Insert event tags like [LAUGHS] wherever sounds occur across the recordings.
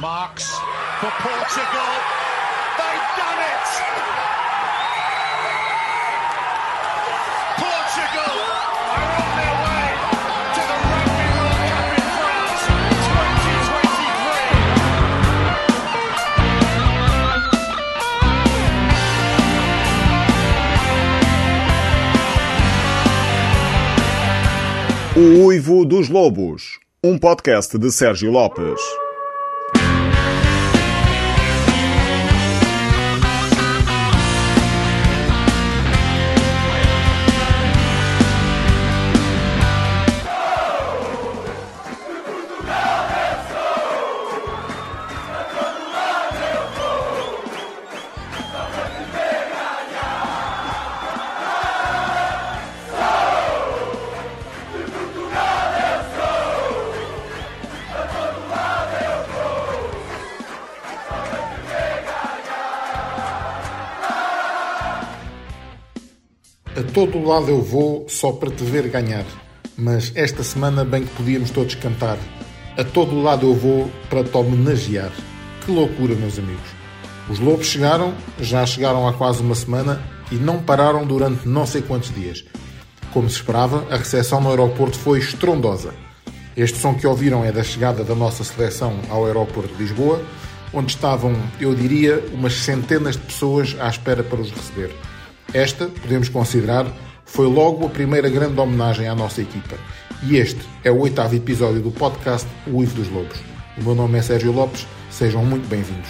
Marks for Portugal. They've done it! Portugal World Cup in France 2023. O Uivo dos Lobos, um podcast de Sérgio Lopes. A todo lado eu vou só para te ver ganhar. Mas esta semana bem que podíamos todos cantar. A todo lado eu vou para te homenagear. Que loucura, meus amigos. Os lobos chegaram, já chegaram há quase uma semana e não pararam durante não sei quantos dias. Como se esperava, a recepção no aeroporto foi estrondosa. Este som que ouviram é da chegada da nossa seleção ao aeroporto de Lisboa, onde estavam, eu diria, umas centenas de pessoas à espera para os receber. Esta, podemos considerar, foi logo a primeira grande homenagem à nossa equipa. E este é o oitavo episódio do podcast O Uivo dos Lobos. O meu nome é Sérgio Lopes, sejam muito bem-vindos.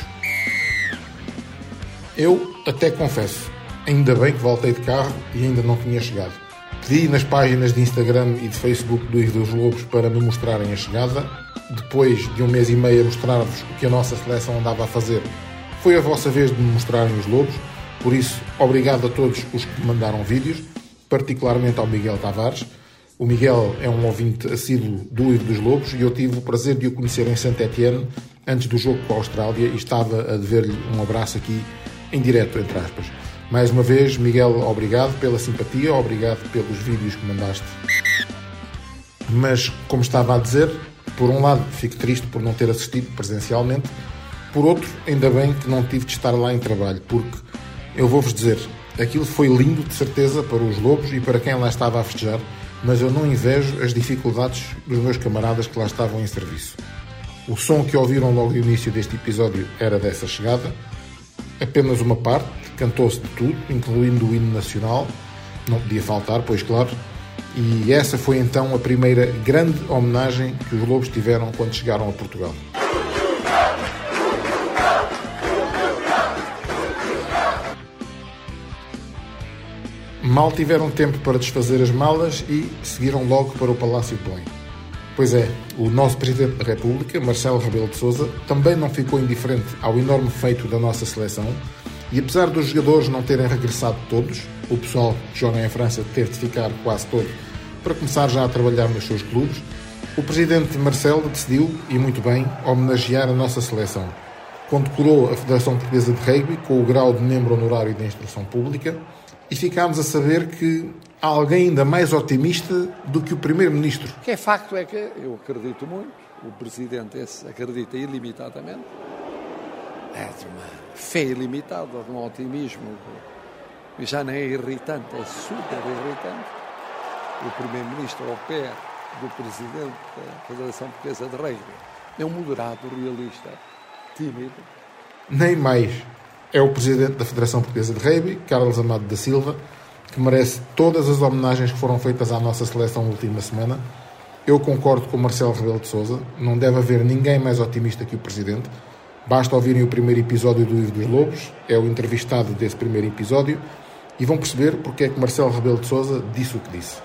Eu até confesso, ainda bem que voltei de carro e ainda não tinha chegado. Pedi nas páginas de Instagram e de Facebook do Uivo dos Lobos para me mostrarem a chegada. Depois de um mês e meio a mostrar-vos o que a nossa seleção andava a fazer, foi a vossa vez de me mostrarem os lobos. Por isso, obrigado a todos os que mandaram vídeos, particularmente ao Miguel Tavares. O Miguel é um ouvinte assíduo do Livro dos Lobos e eu tive o prazer de o conhecer em Saint Etienne antes do jogo com a Austrália e estava a dever-lhe um abraço aqui em direto, entre aspas. Mais uma vez, Miguel, obrigado pela simpatia, obrigado pelos vídeos que mandaste. Mas, como estava a dizer, por um lado fico triste por não ter assistido presencialmente, por outro, ainda bem que não tive de estar lá em trabalho, porque eu vou-vos dizer, aquilo foi lindo de certeza para os lobos e para quem lá estava a festejar, mas eu não invejo as dificuldades dos meus camaradas que lá estavam em serviço. O som que ouviram logo no início deste episódio era dessa chegada, apenas uma parte, cantou-se de tudo, incluindo o hino nacional, não podia faltar, pois claro, e essa foi então a primeira grande homenagem que os lobos tiveram quando chegaram a Portugal. Mal tiveram tempo para desfazer as malas e seguiram logo para o Palácio Belém. Pois é, o nosso Presidente da República, Marcelo Rebelo de Sousa, também não ficou indiferente ao enorme feito da nossa seleção e apesar dos jogadores não terem regressado todos, o pessoal que joga em França teve de ficar quase todo para começar já a trabalhar nos seus clubes, o Presidente Marcelo decidiu, e muito bem, homenagear a nossa seleção. Condecorou a Federação Portuguesa de Rugby com o grau de membro honorário da Instrução Pública e ficámos a saber que há alguém ainda mais otimista do que o Primeiro-Ministro. O que é facto é que eu acredito muito, o Presidente esse acredita ilimitadamente, é de uma fé ilimitada, de um otimismo que já nem é irritante, é super irritante. O Primeiro-Ministro ao pé do Presidente da Federação Portuguesa de Rugby é um moderado, realista, tímido. Nem mais. É o Presidente da Federação Portuguesa de Rugby, Carlos Amado da Silva, que merece todas as homenagens que foram feitas à nossa seleção na última semana. Eu concordo com Marcelo Rebelo de Sousa, não deve haver ninguém mais otimista que o Presidente. Basta ouvirem o primeiro episódio do Livro dos Lobos, é o entrevistado desse primeiro episódio, e vão perceber porque é que Marcelo Rebelo de Sousa disse o que disse.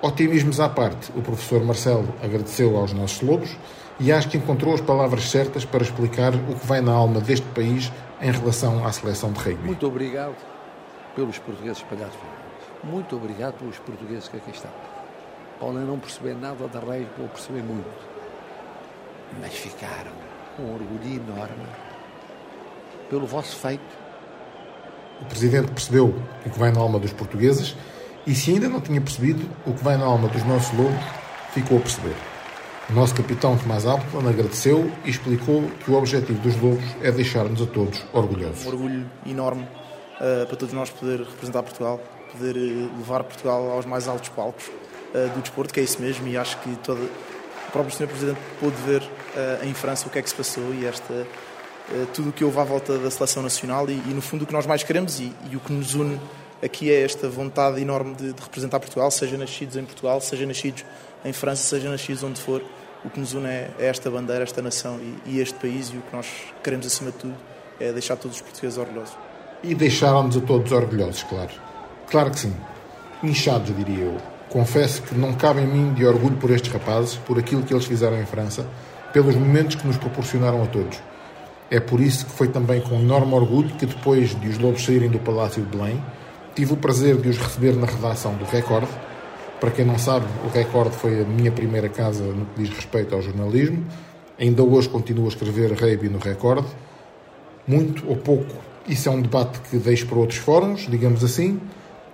Otimismos à parte, o professor Marcelo agradeceu aos nossos lobos e acho que encontrou as palavras certas para explicar o que vai na alma deste país em relação à seleção de rugby. Muito obrigado pelos portugueses espalhados pelo mundo. Muito obrigado pelos portugueses que aqui estão. Podem não perceber nada da rugby ou perceber muito, mas ficaram com um orgulho enorme pelo vosso feito. O Presidente percebeu o que vai na alma dos portugueses e se ainda não tinha percebido o que vai na alma dos nossos lobos, ficou a perceber. O nosso capitão Tomás Alplan agradeceu e explicou que o objetivo dos Lobos é deixar-nos a todos orgulhosos. Um orgulho enorme uh, para todos nós poder representar Portugal, poder uh, levar Portugal aos mais altos palcos uh, do desporto, que é isso mesmo, e acho que toda, o próprio Sr. Presidente pôde ver em França o que é que se passou e esta, tudo o que houve à volta da seleção nacional e, e no fundo o que nós mais queremos e, e, o que nos une aqui é esta vontade enorme de, de representar Portugal, seja nascidos em Portugal, seja nascidos em França, seja nascidos onde for, o que nos une é, é esta bandeira, esta nação e, e, este país e o que nós queremos acima de tudo é deixar todos os portugueses orgulhosos. E deixaram-nos a todos orgulhosos, claro. Claro que sim. Inchados, diria eu. Confesso que não cabe em mim de orgulho por estes rapazes, por aquilo que eles fizeram em França, pelos momentos que nos proporcionaram a todos. É por isso que foi também com enorme orgulho que depois de os Lobos saírem do Palácio de Belém, tive o prazer de os receber na redação do Record, para quem não sabe, o Record foi a minha primeira casa no que diz respeito ao jornalismo. Ainda hoje continuo a escrever rugby no Record. Muito ou pouco, isso é um debate que deixo para outros fóruns, digamos assim.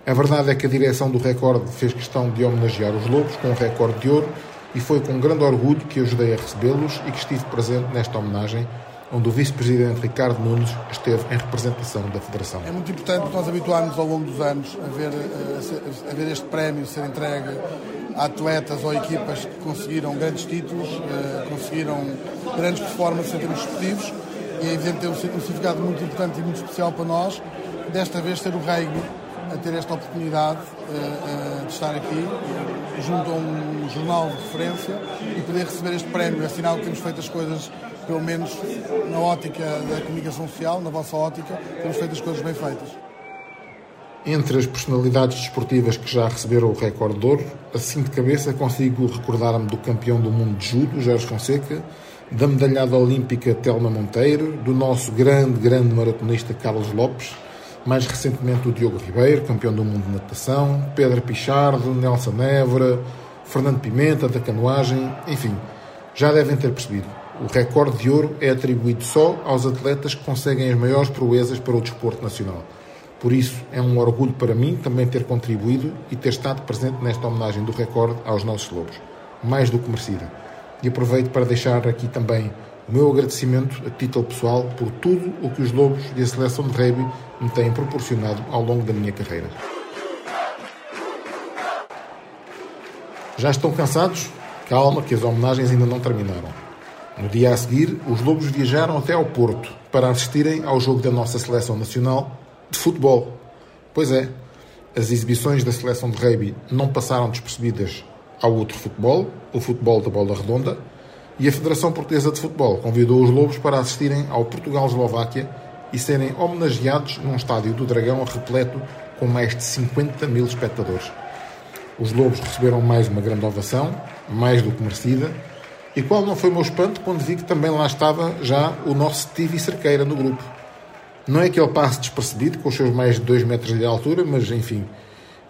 A verdade é que a direção do Record fez questão de homenagear os Lobos com um recorde de ouro e foi com grande orgulho que ajudei a recebê-los e que estive presente nesta homenagem onde o vice-presidente Ricardo Nunes esteve em representação da Federação. É muito importante nós habituarmos ao longo dos anos a ver, eh, a ver este prémio ser entregue a atletas ou equipas que conseguiram grandes títulos, eh, conseguiram grandes performances em termos esportivos e é evidente ter um significado muito importante e muito especial para nós, desta vez ser o rugby a ter esta oportunidade uh, de estar aqui junto a um jornal de referência e poder receber este prémio. É sinal que temos feito as coisas pelo menos na ótica da comunicação social, na vossa ótica, temos feito as coisas bem feitas. Entre as personalidades desportivas que já receberam o recorde de ouro, assim de cabeça consigo recordar-me do campeão do mundo de judo, Jorge Fonseca, da medalhada olímpica Telma Monteiro, do nosso grande, grande maratonista Carlos Lopes, mais recentemente o Diogo Ribeiro, campeão do mundo de natação, Pedro Pichardo, Nelson Évora, Fernando Pimenta, da canoagem, enfim, já devem ter percebido o recorde de ouro é atribuído só aos atletas que conseguem as maiores proezas para o desporto nacional. Por isso, é um orgulho para mim também ter contribuído e ter estado presente nesta homenagem do recorde aos nossos lobos. Mais do que merecida. E aproveito para deixar aqui também o meu agradecimento a título pessoal por tudo o que os lobos e a seleção de rugby me têm proporcionado ao longo da minha carreira. Já estão cansados? Calma, que as homenagens ainda não terminaram. No dia a seguir, os Lobos viajaram até ao Porto para assistirem ao jogo da nossa seleção nacional de futebol. Pois é, as exibições da seleção de rugby não passaram despercebidas ao outro futebol, o futebol da bola redonda, e a Federação Portuguesa de Futebol convidou os Lobos para assistirem ao Portugal-Eslováquia e serem homenageados num estádio do Dragão repleto com mais de 50 mil espectadores. Os Lobos receberam mais uma grande ovação, mais do que merecida, e qual não foi o meu espanto quando vi que também lá estava já o nosso Stevie Cerqueira no grupo. Não é que ele passe despercebido, com os seus mais de 2 metros de altura, mas enfim.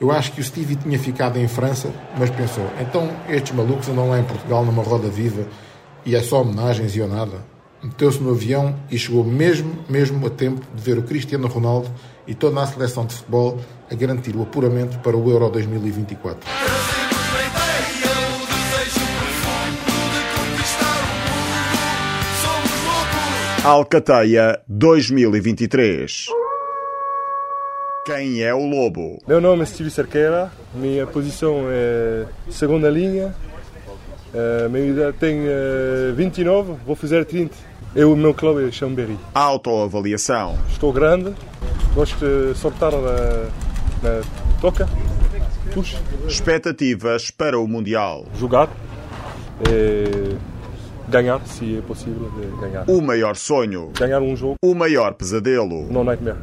Eu acho que o Stevie tinha ficado em França, mas pensou: então estes malucos andam lá em Portugal numa roda viva e é só homenagens e ou nada. Meteu-se no avião e chegou mesmo, mesmo a tempo de ver o Cristiano Ronaldo e toda a seleção de futebol a garantir o apuramento para o Euro 2024. Alcateia 2023 Quem é o Lobo? Meu nome é Steve Cerqueira, minha posição é segunda linha, uh, minha idade tem uh, 29, vou fazer 30. Eu, o meu clube é Chambéry. Autoavaliação. Estou grande, gosto de soltar na, na toca, puxa. Expectativas para o Mundial. Jogar. É ganhar, se é possível ganhar. O maior sonho. Ganhar um jogo. O maior pesadelo. No nightmare.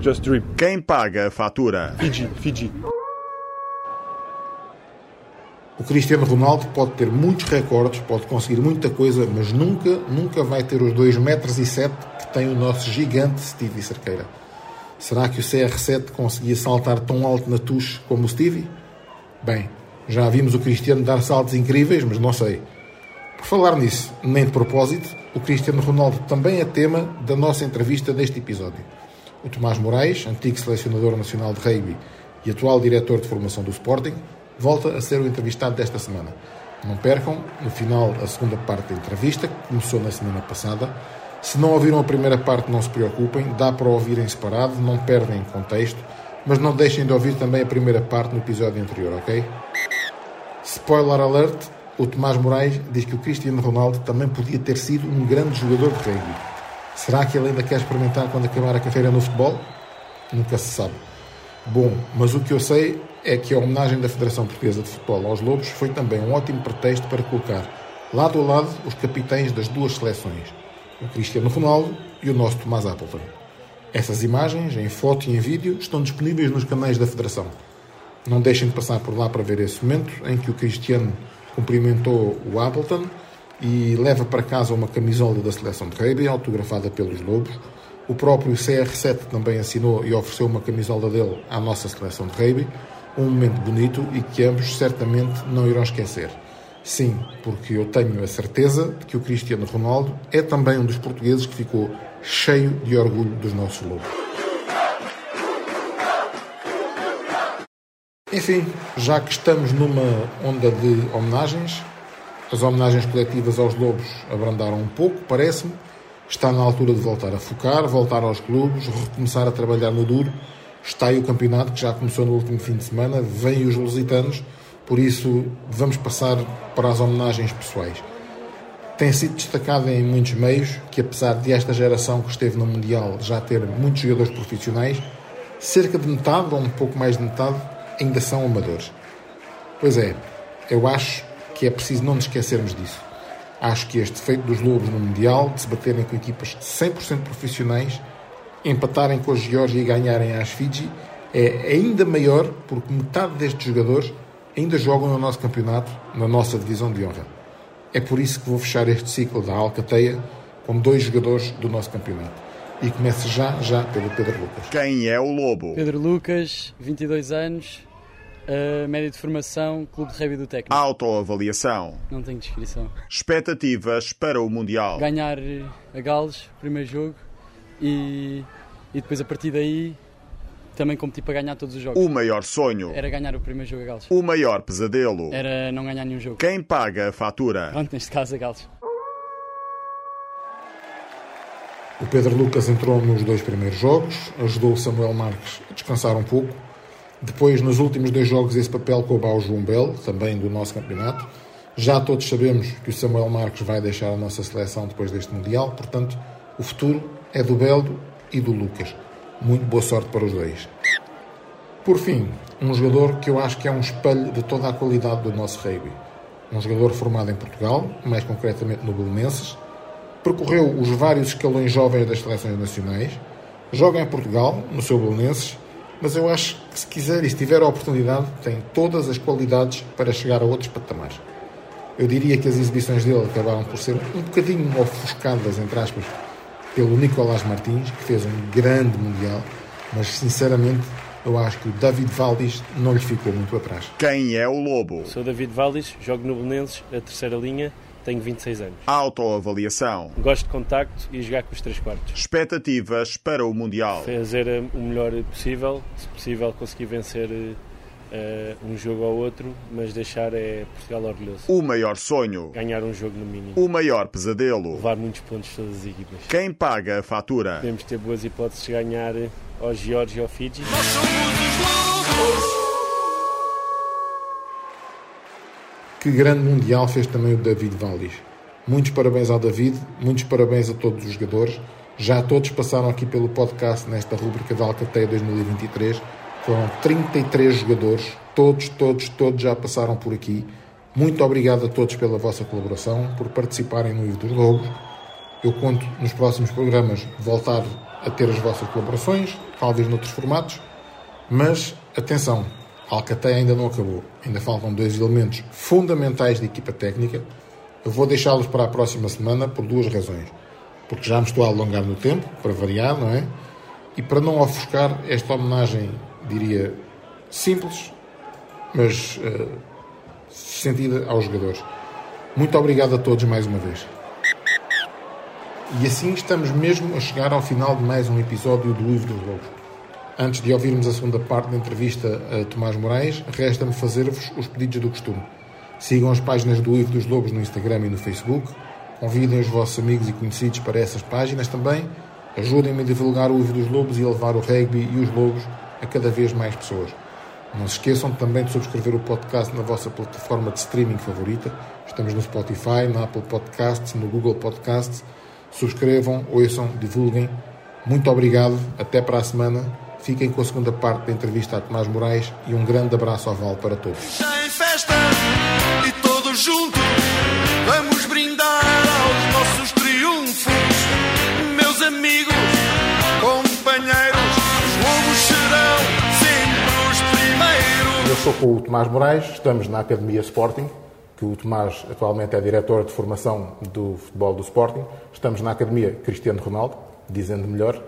Just dream. Quem paga a fatura? Fiji, Fiji. O Cristiano Ronaldo pode ter muitos recordes, pode conseguir muita coisa, mas nunca, nunca vai ter os 2 metros e 7 que tem o nosso gigante Stevie Cerqueira. Será que o CR7 conseguia saltar tão alto na touche como o Stevie? Bem, já vimos o Cristiano dar saltos incríveis, mas não sei. Por falar nisso, nem de propósito, o Cristiano Ronaldo também é tema da nossa entrevista deste episódio. O Tomás Moraes, antigo selecionador nacional de rugby e atual diretor de formação do Sporting, volta a ser o entrevistado desta semana. Não percam, no final, a segunda parte da entrevista, que começou na semana passada. Se não ouviram a primeira parte, não se preocupem, dá para ouvir em separado, não perdem contexto, mas não deixem de ouvir também a primeira parte no episódio anterior, ok? Spoiler alert, o Tomás Moraes diz que o Cristiano Ronaldo também podia ter sido um grande jogador de rugby. Será que ele ainda quer experimentar quando acabar a carreira no futebol? Nunca se sabe. Bom, mas o que eu sei é que a homenagem da Federação Portuguesa de Futebol aos Lobos foi também um ótimo pretexto para colocar lado a lado os capitães das duas seleções, o Cristiano Ronaldo e o nosso Tomás Appleton. Essas imagens, em foto e em vídeo, estão disponíveis nos canais da Federação. Não deixem de passar por lá para ver esse momento em que o Cristiano cumprimentou o Appleton e leva para casa uma camisola da seleção de rugby autografada pelos Lobos. O próprio CR7 também assinou e ofereceu uma camisola dele à nossa seleção de rugby. Um momento bonito e que ambos certamente não irão esquecer. Sim, porque eu tenho a certeza de que o Cristiano Ronaldo é também um dos portugueses que ficou cheio de orgulho dos nossos lobos. Enfim, já que estamos numa onda de homenagens, as homenagens coletivas aos lobos abrandaram um pouco, parece-me. Está na altura de voltar a focar, voltar aos clubes, recomeçar a trabalhar no duro. Está aí o campeonato que já começou no último fim de semana, vêm os lusitanos, por isso vamos passar para as homenagens pessoais. Tem sido destacado em muitos meios que, apesar de esta geração que esteve no Mundial já ter muitos jogadores profissionais, cerca de metade, ou um pouco mais de metade, ainda são amadores. Pois é, eu acho que é preciso não nos esquecermos disso. Acho que este feito dos Lobos no Mundial, de se baterem com equipas 100% profissionais, empatarem com a Geórgia e ganharem às Fiji, é ainda maior porque metade destes jogadores ainda jogam no nosso campeonato, na nossa divisão de honra. É por isso que vou fechar este ciclo da Alcateia com dois jogadores do nosso campeonato. E começo já, já pelo Pedro Lucas. Quem é o Lobo? Pedro Lucas, 22 anos, uh, média de formação, Clube de Rugby do Técnico. Autoavaliação. Não tenho descrição. Expectativas para o Mundial. Ganhar a Gales, primeiro jogo, e, e depois a partir daí também competir para ganhar todos os jogos. O maior sonho. Era ganhar o primeiro jogo a Gales. O maior pesadelo. Era não ganhar nenhum jogo. Quem paga a fatura? Pronto, neste caso a Gales. O Pedro Lucas entrou nos dois primeiros jogos, ajudou o Samuel Marques a descansar um pouco. Depois, nos últimos dois jogos, esse papel coube ao João Belo, também do nosso campeonato. Já todos sabemos que o Samuel Marques vai deixar a nossa seleção depois deste Mundial, portanto, o futuro é do Belo e do Lucas. Muito boa sorte para os dois. Por fim, um jogador que eu acho que é um espelho de toda a qualidade do nosso rugby. Um jogador formado em Portugal, mais concretamente no Belenenses, percorreu os vários escalões jovens das seleções nacionais, joga em Portugal, no seu Belenenses, mas eu acho que se quiser e se tiver a oportunidade, tem todas as qualidades para chegar a outros patamares. Eu diria que as exibições dele acabaram por ser um bocadinho ofuscadas, entre aspas, pelo Nicolás Martins, que fez um grande Mundial, mas sinceramente eu acho que o David Valdis não lhe ficou muito atrás. Quem é o Lobo? Sou David Valdis, jogo no Belenenses, a terceira linha, tenho 26 anos. Autoavaliação. Gosto de contacto e jogar com os três quartos. Expectativas para o Mundial. Fazer eh, o melhor possível, se possível conseguir vencer uh, um jogo ou outro, mas deixar é Portugal orgulhoso. O maior sonho. Ganhar um jogo no mínimo. O maior pesadelo. Levar muitos pontos de todas as equipas. Quem paga a fatura? Podemos ter boas hipóteses de ganhar ao Geórgia e ao Fiji. Que grande Mundial fez também o David Valdis. Muitos parabéns ao David, muitos parabéns a todos os jogadores. Já todos passaram aqui pelo podcast nesta rúbrica da Alcateia 2023. Foram 33 jogadores, todos, todos, todos já passaram por aqui. Muito obrigado a todos pela vossa colaboração, por participarem no Ivo dos Lobos. Eu conto nos próximos programas voltar a ter as vossas colaborações, talvez noutros formatos. Mas atenção, Alcateia ainda não acabou. Ainda faltam dois elementos fundamentais de equipa técnica. Eu vou deixá-los para a próxima semana por duas razões. Porque já me estou a alongar no tempo, para variar, não é? E para não ofuscar esta homenagem, diria, simples, mas uh, sentida aos jogadores. Muito obrigado a todos mais uma vez. E assim estamos mesmo a chegar ao final de mais um episódio do Livro dos Lobos. Antes de ouvirmos a segunda parte da entrevista a Tomás Moraes, resta-me fazer-vos os pedidos do costume. Sigam as páginas do Uivo dos Lobos no Instagram e no Facebook. Convidem os vossos amigos e conhecidos para essas páginas também. Ajudem-me a divulgar o Uivo dos Lobos e a levar o rugby e os lobos a cada vez mais pessoas. Não se esqueçam também de subscrever o podcast na vossa plataforma de streaming favorita. Estamos no Spotify, na Apple Podcasts, no Google Podcasts. Subscrevam, ouçam, divulguem. Muito obrigado. Até para a semana. Fiquem com a segunda parte da entrevista a Tomás Moraes e um grande abraço ao Val para todos. Em festa e todos juntos vamos brindar aos nossos triunfos, meus amigos, companheiros. Os lobos serão sempre os primeiros. Eu sou com o Tomás Moraes, estamos na Academia Sporting, que o Tomás atualmente é diretor de formação do futebol do Sporting. Estamos na Academia Cristiano Ronaldo, dizendo melhor.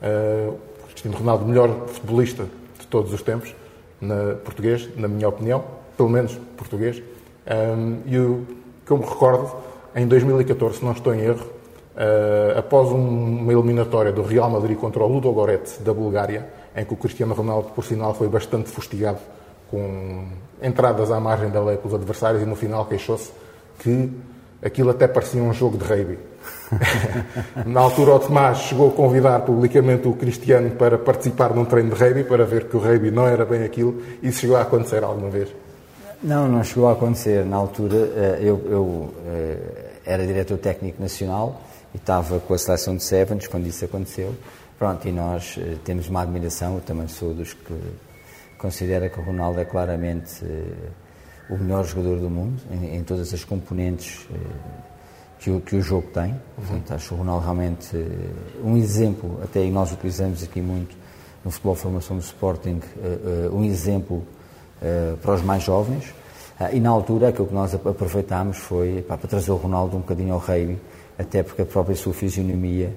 Uh, Cristiano Ronaldo, melhor futebolista de todos os tempos, na, português, na minha opinião, pelo menos português. Um, e o que eu me recordo, em 2014, se não estou em erro, uh, após um, uma eliminatória do Real Madrid contra o Ludo Goretz da Bulgária, em que o Cristiano Ronaldo, por sinal, foi bastante fustigado com entradas à margem da lei pelos adversários e no final queixou-se que aquilo até parecia um jogo de rugby. [LAUGHS] Na altura, o Tomás chegou a convidar publicamente o Cristiano para participar num treino de rugby, para ver que o rugby não era bem aquilo. Isso chegou a acontecer alguma vez? Não, não chegou a acontecer. Na altura, eh, eu, eu eh, era diretor técnico nacional e estava com a seleção de Sevens quando isso aconteceu. Pronto, e nós eh, temos uma admiração, eu também sou dos que considera que o Ronaldo é claramente o melhor jogador do mundo, em, em todas as componentes que o, que o jogo tem. Uhum. Portanto, acho o Ronaldo realmente um exemplo, até nós utilizamos aqui muito no futebol formação do Sporting, um exemplo para os mais jovens. e na altura, aquilo que nós aproveitámos foi pá, para trazer o Ronaldo um bocadinho ao rugby, até porque a própria sua fisionomia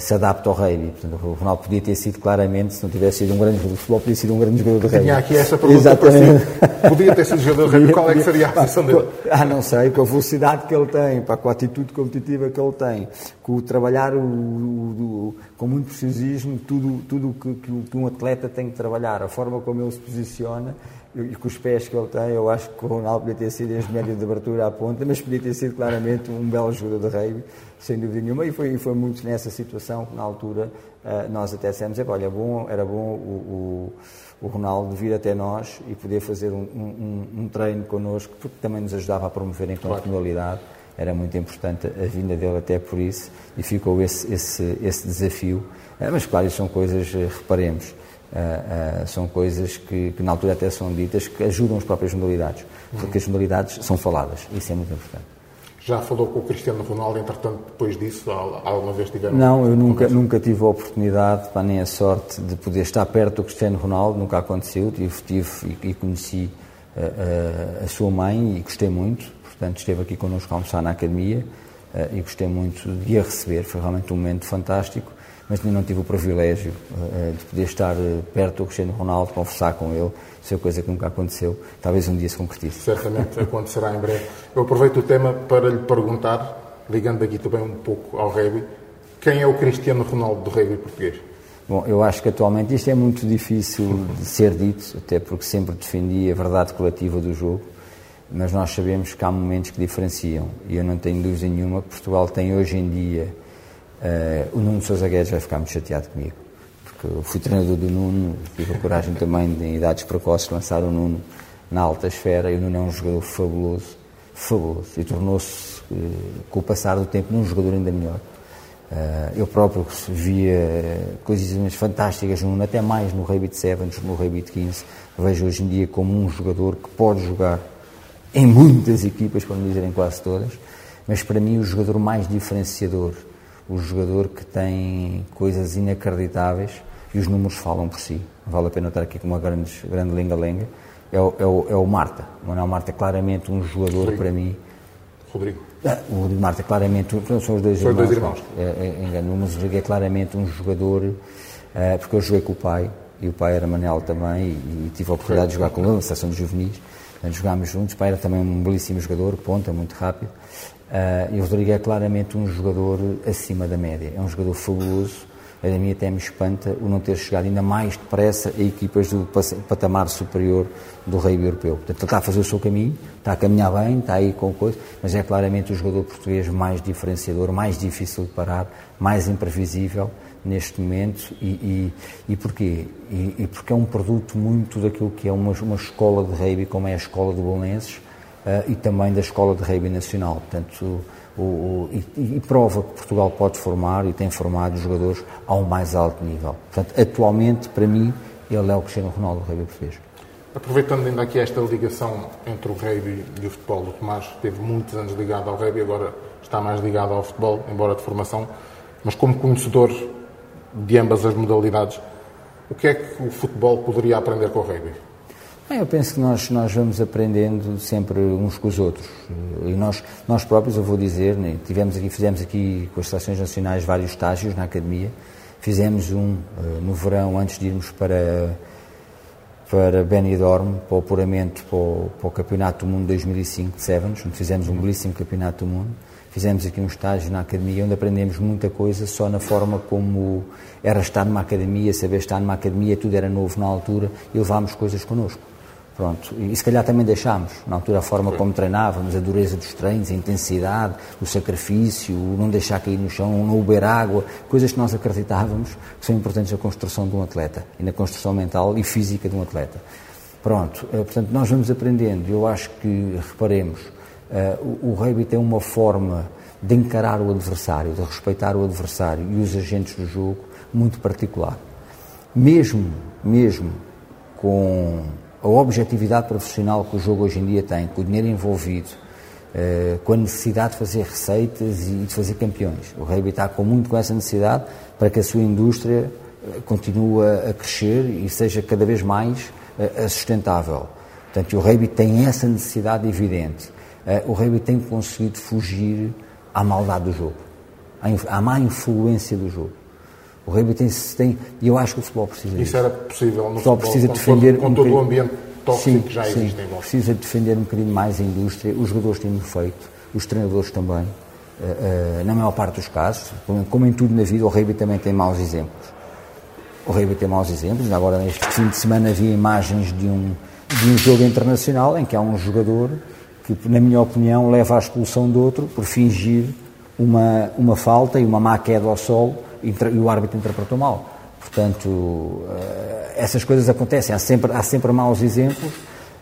se adapta ao rugby. Portanto, o Ronaldo podia ter sido claramente, se não tivesse sido um grande jogador de futebol, podia sido um grande jogador de rugby. Tinha aqui essa pergunta Exatamente. [LAUGHS] Podia ter sido jogador de rugby, qual é que seria a posição dele? Ah, não sei, com a velocidade que ele tem, pá, com a atitude competitiva que ele tem, com o trabalhar o, o, o, com muito precisismo, tudo, tudo que, que um atleta tem que trabalhar, a forma como ele se posiciona, e com os pés que ele tem, eu acho que o Ronaldo podia ter sido engenheiro de abertura à ponta, mas podia ter sido claramente um belo jogador de rugby, sem dúvida nenhuma, e foi, foi muito nessa situação que na altura uh, nós até dissemos, olha, bom, era bom o, o, o, Ronaldo vir até nós e poder fazer um, um, um treino connosco, porque também nos ajudava a promover claro. modalidade, era muito importante a vinda dele até por isso, e ficou esse, esse, esse desafio, uh, mas claro, isso são coisas, uh, reparemos, Uh, uh, são coisas que, que, na altura até são ditas que ajudam as próprias modalidades, porque as modalidades são faladas, isso é muito importante. Já falou com o Cristiano Ronaldo, entretanto, depois disso, alguma vez tiveram? Não, eu nunca, nunca tive a oportunidade, pá, nem a sorte de poder estar perto do Cristiano Ronaldo, nunca aconteceu, tive, tive e, e conheci uh, a sua mãe e gostei muito, portanto esteve aqui connosco a almoçar na academia e gostei muito de a receber, foi realmente um momento fantástico mas ainda não tive o privilégio uh, de poder estar uh, perto do Cristiano Ronaldo, conversar com ele. Isso é coisa que nunca aconteceu. Talvez um dia se concretize. Certamente acontecerá em breve. Eu aproveito o tema para lhe perguntar, ligando aqui também um pouco ao rugby, quem é o Cristiano Ronaldo do rugby português? Bom, eu acho que atualmente isto é muito difícil de ser dito, até porque sempre defendi a verdade coletiva do jogo, mas nós sabemos que há momentos que diferenciam e eu não tenho dúvida nenhuma que Portugal tem hoje em dia Uh, o Nuno Sousa Guedes vai ficar muito chateado comigo, porque eu fui treinador do Nuno, tive a coragem também de, em idades precoces, lançar o Nuno na alta esfera, e o Nuno é um jogador fabuloso, fabuloso, e tornou-se, uh, com o passar do tempo, um jogador ainda melhor. Uh, eu próprio via coisas fantásticas no Nuno, até mais no de Sevens, no Rugby de 15, vejo hoje em dia como um jogador que pode jogar em muitas equipas, para não dizerem quase todas, mas para mim o jogador mais diferenciador o jogador que tem coisas inacreditáveis e os números falam por si. Vale a pena estar aqui com uma grande, grande lenga-lenga. É o, é, o, é o Marta. O Manuel Marta é claramente um jogador Rodrigo. para mim. Rodrigo. Ah, o Rodrigo Marta é claramente. São os dois são irmãos. Dois irmãos. É, é, engano, mas o Rodrigo é claramente um jogador. É, porque eu joguei com o pai e o pai era Manel também e, e tive a oportunidade de jogar com ele na seleção de juvenis. Jogámos juntos. Pai era também um belíssimo jogador, ponta, muito rápido. Uh, e o Rodrigo é claramente um jogador acima da média. É um jogador fabuloso, A mim até me espanta o não ter chegado ainda mais depressa a equipas do patamar superior do rei europeu. Portanto, ele está a fazer o seu caminho, está a caminhar bem, está aí com coisa, mas é claramente o jogador português mais diferenciador, mais difícil de parar, mais imprevisível neste momento. E, e, e porquê? E, e, porque é um produto muito daquilo que é uma, uma escola de rugby, como é a escola de Bolonenses, uh, e também da escola de rugby nacional. Portanto, o, o, e, e, prova que Portugal pode formar e tem formado jogadores ao mais alto nível. Portanto, atualmente, para mim, ele é o Cristiano Ronaldo do rugby português. Aproveitando ainda aqui esta ligação entre o rugby e o futebol, o Tomás teve muitos anos ligado ao rugby, agora está mais ligado ao futebol, embora de formação, mas como conhecedor de ambas as modalidades, o que é que o futebol poderia aprender com o rugby? Eu penso que nós, nós vamos aprendendo sempre uns com os outros. E nós, nós próprios, eu vou dizer, né, tivemos aqui, fizemos aqui com as seleções nacionais vários estágios na academia. Fizemos um uh, no verão, antes de irmos para, para Benidorm, para o apuramento para o, para o Campeonato do Mundo 2005 de Sevens, onde fizemos um belíssimo Campeonato do Mundo. Fizemos aqui um estágio na academia onde aprendemos muita coisa só na forma como era estar numa academia, saber estar numa academia, tudo era novo na altura e levámos coisas connosco. Pronto, e se calhar também deixámos, na altura, a forma como treinávamos, a dureza dos treinos, a intensidade, o sacrifício, o não deixar cair no chão, o não beber água, coisas que nós acreditávamos que são importantes na construção de um atleta e na construção mental e física de um atleta. Pronto, eh, portanto, nós vamos aprendendo, eu acho que, reparemos, eh, o rugby tem uma forma de encarar o adversário, de respeitar o adversário e os agentes do jogo muito particular. Mesmo, mesmo com a objetividade profissional que o jogo hoje em dia tem, com o dinheiro envolvido, eh, com a necessidade de fazer receitas e de fazer campeões. O rugby está com muito com essa necessidade para que a sua indústria eh, continue a crescer e seja cada vez mais sustentável. Portanto, o rugby tem essa necessidade evidente. O rugby tem conseguido fugir à maldade do jogo, à má influência do jogo. O rugby tem, tem e eu acho que o futebol precisa Isso era possível no futebol, precisa com defender com, com todo um o ambiente tóxico sim, que já sim, existe em volta. Precisa defender um bocadinho mais a indústria, os jogadores têm feito, os treinadores também, uh, uh, na maior parte dos casos, como em tudo na vida, o rugby também tem maus exemplos. O rugby tem maus exemplos, agora neste fim de semana havia imagens de um, de um jogo internacional em que há um jogador que, na minha opinião, leva à expulsão de outro por fingir uma, uma falta e uma má queda ao solo e o árbitro interpretou mal. Portanto, eh, essas coisas acontecem, há sempre, há sempre maus exemplos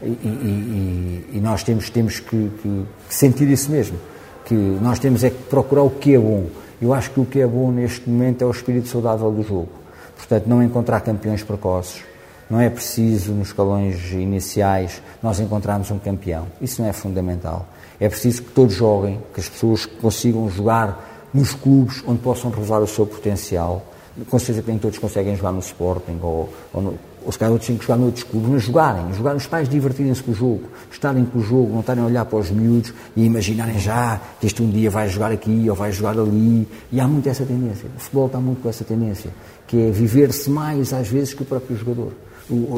e, e, e nós temos, temos que, que, sentir isso mesmo, que nós temos é que procurar o que é bom. Eu acho que o que é bom neste momento é o espírito saudável do jogo. Portanto, não encontrar campeões precoces, não é preciso nos escalões iniciais nós encontrarmos um campeão. Isso não é fundamental. É preciso que todos joguem, que as pessoas consigam jogar nos clubes onde possam revelar o seu potencial. Com certeza que nem todos conseguem jogar no Sporting ou, ou, no, ou se calhar outros têm que jogar noutros clubes, mas jogarem, jogar, os pais divertirem-se com o jogo, estarem com o jogo, não estarem a olhar para os miúdos e imaginarem já que este um dia vai jogar aqui ou vai jogar ali. E há muito essa tendência. O futebol está muito com essa tendência, que é viver-se mais às vezes que o próprio jogador.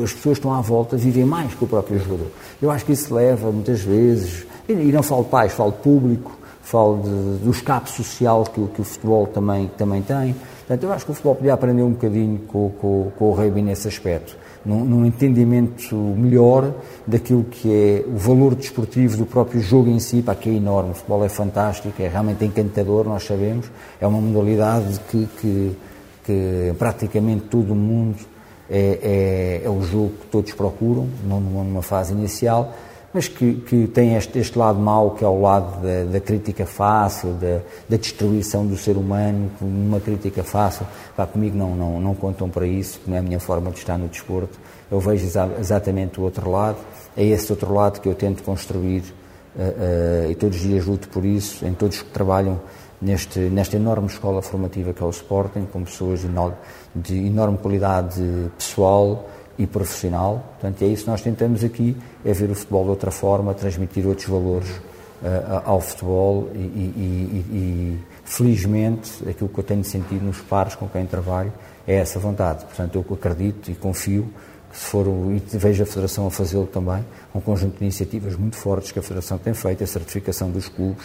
As pessoas estão à volta vivem mais que o próprio jogador. Eu acho que isso leva muitas vezes, e não falo de pais, falo de público, falo de, do escape social que, que, o futebol também, também tem. Portanto, eu acho que o futebol podia aprender um bocadinho com, com, com o rugby nesse aspecto, num, num, entendimento melhor daquilo que é o valor desportivo do próprio jogo em si, para que é enorme. O futebol é fantástico, é realmente encantador, nós sabemos. É uma modalidade que, que, que praticamente todo o mundo é, é, é o jogo que todos procuram, numa fase inicial mas que, que tem este, este, lado mau, que é o lado da, da crítica fácil, da, da, destruição do ser humano, uma crítica fácil. Pá, comigo não, não, não contam para isso, não é a minha forma de estar no desporto. Eu vejo exa exatamente o outro lado, é esse outro lado que eu tento construir uh, uh, e todos os dias luto por isso, em todos que trabalham neste, nesta enorme escola formativa que é o Sporting, com pessoas de, enorme qualidade pessoal, e profissional. Portanto, é isso que nós tentamos aqui, é ver o futebol de outra forma, transmitir outros valores uh, ao futebol e, e, e, e, felizmente, aquilo que eu tenho sentido nos pares com quem trabalho é essa vontade. Portanto, eu acredito e confio se for, o- e vejo a Federação a fazê-lo também, um conjunto de iniciativas muito fortes que a Federação tem feito, a certificação dos clubes,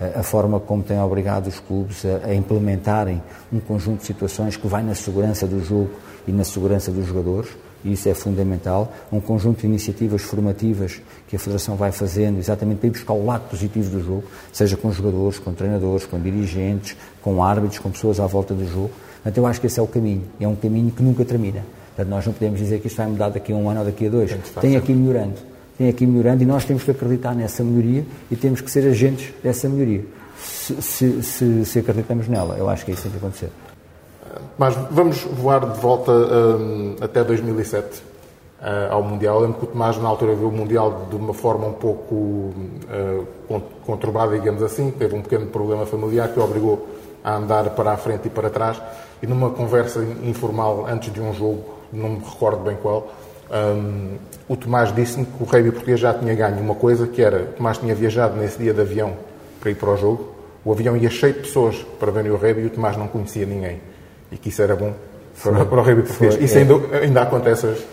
a, a forma como tem obrigado os clubes a, a implementarem um conjunto de situações que vai na segurança do jogo e na segurança dos jogadores, e isso é fundamental. Um conjunto de iniciativas formativas que a Federação vai fazendo exatamente para ir buscar o lado positivo do jogo, seja com jogadores, com treinadores, com dirigentes, com árbitros, com pessoas à volta do jogo. Portanto, eu acho que esse é o caminho. É um caminho que nunca termina. Portanto, nós não podemos dizer que isto vai mudar daqui a um ano ou daqui a dois. Tem aqui melhorando. Tem aqui melhorando e nós temos que acreditar nessa melhoria e temos que ser agentes dessa melhoria. Se, se, se, se acreditamos nela, eu acho que é isso que tem que acontecer. Mas vamos voar de volta hum, até 2007 ah, ao Mundial. Eu lembro que o Tomás, na altura, viu o Mundial de uma forma um pouco con- conturbada, digamos assim. Teve um pequeno problema familiar que o obrigou a andar para a frente e para trás. E numa conversa informal antes de um jogo, não me recordo bem qual, hum, o Tomás disse-me que o rugby português já tinha ganho uma coisa, que era, o Tomás tinha viajado nesse dia de avião para ir para o jogo, o avião ia cheio de pessoas para verem o rugby e o Tomás não conhecia ninguém. E que isso era bom para, para o rugby português. Foi, Isso é. ainda, ainda acontece hoje.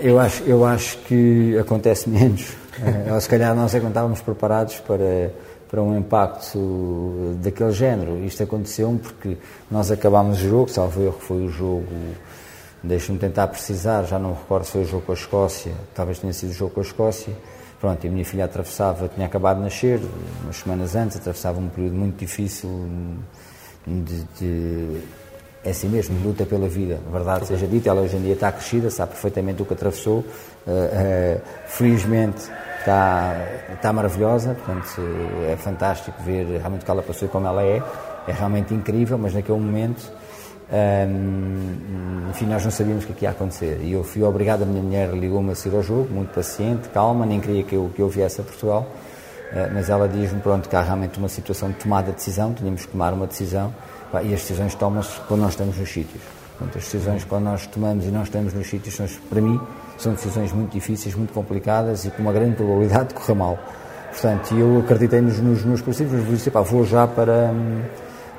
Eu acho, eu acho que acontece menos. Eh, Ou se calhar nós é que estávamos preparados para, para um impacto daquele género. Isto aconteceu porque nós acabámos o jogo, salvo erro foi o jogo, deixe-me tentar precisar, já não recordo se foi o jogo com a Escócia, talvez tenha sido o jogo com a Escócia. Pronto, e a minha filha atravessava, tinha acabado de nascer, umas semanas antes, atravessava um período muito difícil de, de é assim mesmo, luta pela vida, verdade seja dita, ela hoje em dia está crescida, sabe perfeitamente o que atravessou, eh, eh, felizmente está, está maravilhosa, portanto é fantástico ver realmente o que ela passou e como ela é, é realmente incrível, mas naquele momento, hum, enfim, nós não sabíamos o que, é que ia acontecer e eu fui obrigado, a minha mulher ligou-me a sair ao jogo, muito paciente, calma, nem queria que eu, que eu viesse a Portugal, eh, mas ela diz-me pronto, que há realmente uma situação de tomada de decisão, tínhamos que tomar uma decisão e as decisões tomam-se quando nós estamos nos sítios. Portanto, as decisões quando nós tomamos e não estamos nos sítios, são, para mim, são decisões muito difíceis, muito complicadas e com uma grande probabilidade de correr mal. Portanto, eu acreditei nos, nos meus princípios, vou dizer, pá, vou já para hum,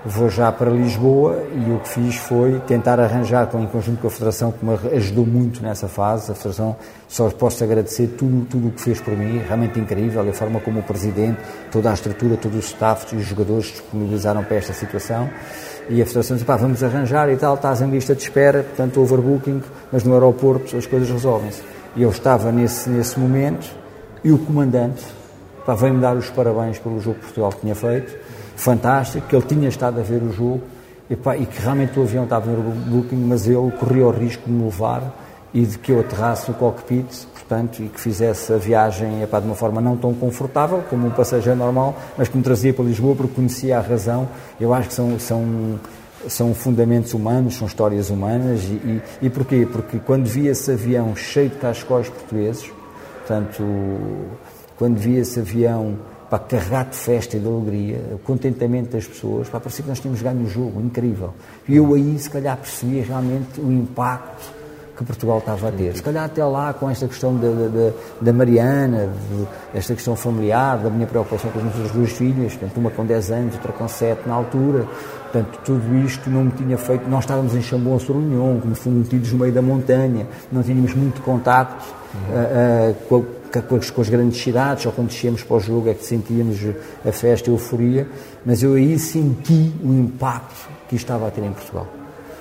vou já para Lisboa e o que fiz foi tentar arranjar com, em conjunto com a Federação, que me ajudou muito nessa fase. A Federação só posso agradecer tudo, tudo o que fez por mim, realmente incrível, a forma como o Presidente, toda a estrutura, todo o staff e os jogadores disponibilizaram para esta situação. E a Federação disse, pá, vamos arranjar e tal, estás em lista de espera, portanto overbooking, mas no aeroporto as coisas resolvem-se. E eu estava nesse, nesse momento e o comandante veio-me dar os parabéns pelo jogo que Portugal tinha feito, fantástico, que ele tinha estado a ver o jogo e, pá, e que realmente o avião estava no booking, mas ele corria o risco de me levar e de que eu aterrasse no cockpit, portanto, e que fizesse a viagem de uma forma não tão confortável como um passageiro normal, mas que me trazia para Lisboa porque conhecia a razão. Eu acho que são, são, são fundamentos humanos, são histórias humanas. E, e, e porquê? Porque quando via esse avião cheio de cascóis portugueses, portanto, quando via esse avião para carregado de festa e de alegria, o contentamento das pessoas, para parecia que nós tínhamos ganho o jogo, incrível. E eu aí, se calhar, percebi realmente o impacto que Portugal estava a ter. Se calhar até lá, com esta questão da, da, da Mariana, de, esta questão familiar, da minha preocupação com as minhas duas filhas, portanto, uma com 10 anos, outra com 7 na altura, portanto, tudo isto não me tinha feito, nós estávamos em Chambon sur Lignon, como fomos metidos no meio da montanha, não tínhamos muito contacto uh, uh, com, as, com as grandes cidades, só quando descíamos para o jogo é que sentíamos a festa a euforia, mas eu aí senti o impacto que isto estava a ter em Portugal.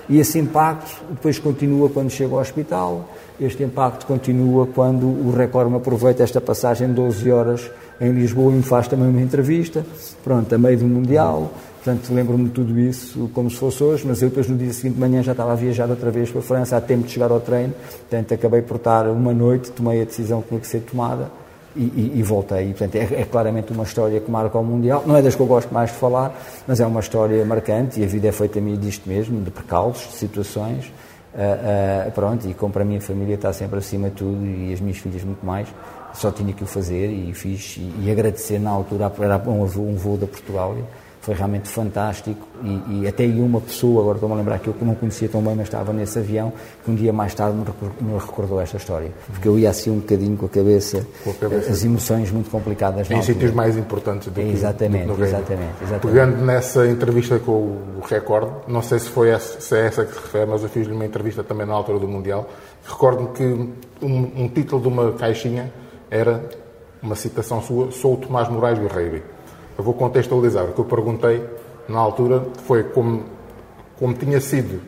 E esse impacto depois continua quando chego ao hospital, este impacto continua quando o Record me aproveita esta passagem de 12 horas em Lisboa e me faz também uma entrevista, pronto, a meio do Mundial, portanto lembro-me tudo isso como se fosse hoje, mas eu depois no dia seguinte de manhã já estava a viajar outra vez para a França, há tempo de chegar ao treino, portanto acabei por estar uma noite, tomei a decisão que tinha que ser tomada, e, e, e, voltei. Portanto, é, é, claramente uma história que marca o Mundial. Não é das que eu gosto mais de falar, mas é uma história marcante e a vida é feita a mim disto mesmo, de percalços, de situações. Uh, uh, pronto, e como para a minha família está sempre acima de tudo e as minhas filhas muito mais, só tinha que o fazer e fiz. E, e agradecer na altura, era um, um voo da Portugal. Foi realmente fantástico e, e até aí uma pessoa, agora estou-me a lembrar que eu não conhecia tão bem, mas estava nesse avião, que um dia mais tarde me recor- me recordou esta história. Porque eu ia assim um bocadinho com a cabeça, Com a cabeça. as emoções muito complicadas Em sítios mais importantes do que Exatamente, do que exatamente, exatamente. Pegando nessa entrevista com o Record, não sei se, foi essa, se é essa que se refere, mas eu fiz-lhe uma entrevista também na altura do Mundial. Recordo-me que um, um título de uma caixinha era uma citação sua: Sou o Tomás Moraes do Rugby. Eu vou contextualizar. O que eu perguntei na altura foi como, como tinha sido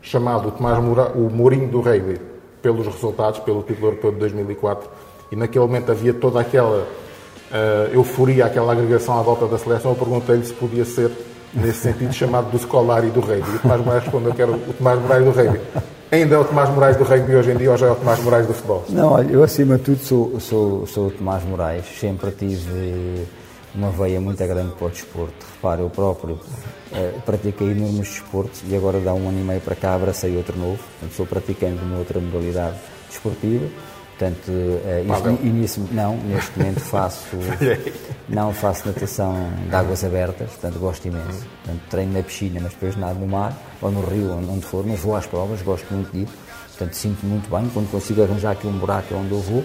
chamado o Tomás Moura, o Mourinho do Rugby pelos resultados, pelo título europeu de 2004, e naquele momento havia toda aquela eh, euforia, aquela agregação à volta da seleção. Eu perguntei-lhe se podia ser, nesse sentido, chamado do Scolari do Rugby. E o Tomás Moraes respondeu que era o Tomás Moraes do Rugby. Ainda é o Tomás Moraes do Rugby hoje em dia ou já é o Tomás Moraes do futebol? Não, olha, eu acima de tudo sou, sou, sou o Tomás Moraes, sempre tive uma veia muito grande para o desporto. Repara, eu próprio eh, pratiquei enormes desportos e agora dá um ano e meio para cá abracei outro novo, portanto sou praticante de uma outra modalidade desportiva. Portanto, eh, isto- Padel. e nisso, não, neste momento faço, [LAUGHS] não faço natação de águas abertas, portanto gosto imenso. Portanto, treino na piscina, mas depois nado no mar ou no rio, onde for, mas vou às provas, gosto muito de ir. Portanto, sinto-me muito bem quando consigo arranjar aqui um buraco onde eu vou.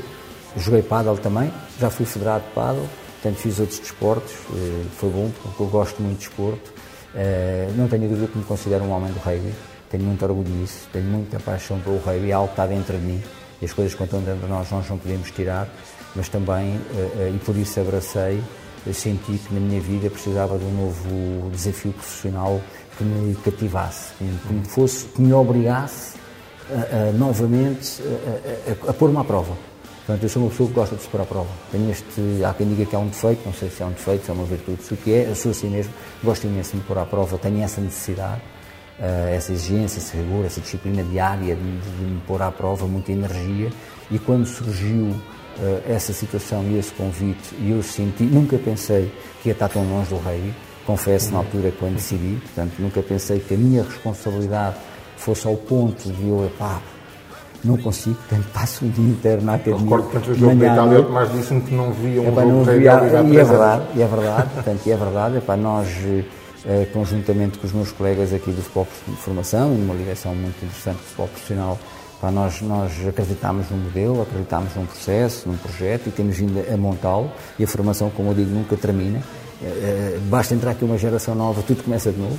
Joguei pádel também, já fui federado de pádel, portanto fiz outros desportos, eh, foi bom porque eu gosto muito de desporto. Eh, Não tenho dúvida que me considero um homem do rugby, tenho muito orgulho nisso, tenho muita paixão pelo rugby, é algo que está dentro de mim e as coisas que estão dentro de nós nós não podemos tirar, mas também, eh, e por isso abracei, senti que na minha vida precisava de um novo desafio profissional que me cativasse, que me- fosse, que me obrigasse a- a, novamente a- a pôr-me à prova. Portanto, eu sou uma pessoa que gosta de pôr à prova. Tenho este, há quem diga que é um defeito, não sei se é um defeito, se é uma virtude, se o que é, eu sou assim mesmo, gosto imenso de me pôr à prova, tenho essa necessidade, eh, essa exigência, esse rigor, essa disciplina diária de, de me pôr à prova, muita energia, e quando surgiu eh, essa situação e esse convite, e eu senti, nunca pensei que ia estar tão longe do rei, confesso na altura quando decidi, portanto, nunca pensei que a minha responsabilidade fosse ao ponto de eu, pá, não consigo, portanto, passo o dia inteiro na Eu academia. recordo que noite. Tomás disse-me que não via um jogo não há três e é verdade, e é verdade, portanto, e é verdade, epá, nós, eh, conjuntamente com os meus colegas aqui do futebol de formação, e numa ligação muito interessante do futebol profissional, epá, nós, nós acreditámos num modelo, acreditámos num processo, num projeto e temos vindo a montá-lo, e a formação, como eu digo, nunca termina. Eh, eh, Basta entrar aqui uma geração nova, tudo começa de novo.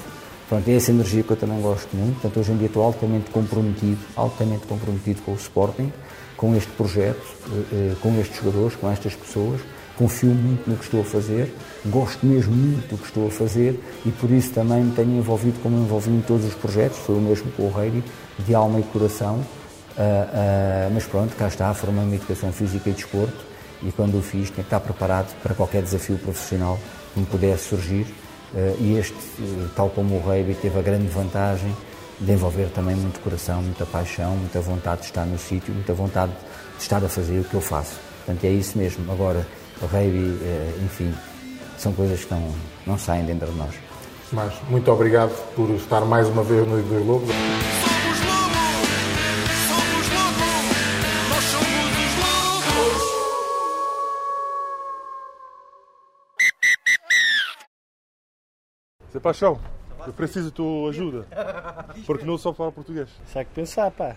Pronto, é essa energia que eu também gosto muito. Portanto, hoje em dia estou altamente comprometido, altamente comprometido com o Sporting, com este projeto, eh, eh, com estes jogadores, com estas pessoas. Confio muito no que estou a fazer, gosto mesmo muito do que estou a fazer e por isso também me tenho envolvido como envolvi em todos os projetos, foi o mesmo com o Rugby, de alma e coração. Ah, ah, mas pronto, cá está, formei-me Educação Física e Desporto e quando o fiz tinha que estar preparado para qualquer desafio profissional que me pudesse surgir. Eh, e este, eh, tal como o rugby, teve a grande vantagem de envolver também muito coração, muita paixão, muita vontade de estar no sítio, muita vontade de estar a fazer o que eu faço. Portanto, é isso mesmo. Agora, o rugby, eh, enfim, são coisas que não, não saem dentro de nós. Mas muito obrigado por estar mais uma vez no lobos, Paixão, eu preciso da tua ajuda. Porque não só falo português. Sabe que pensar, pá.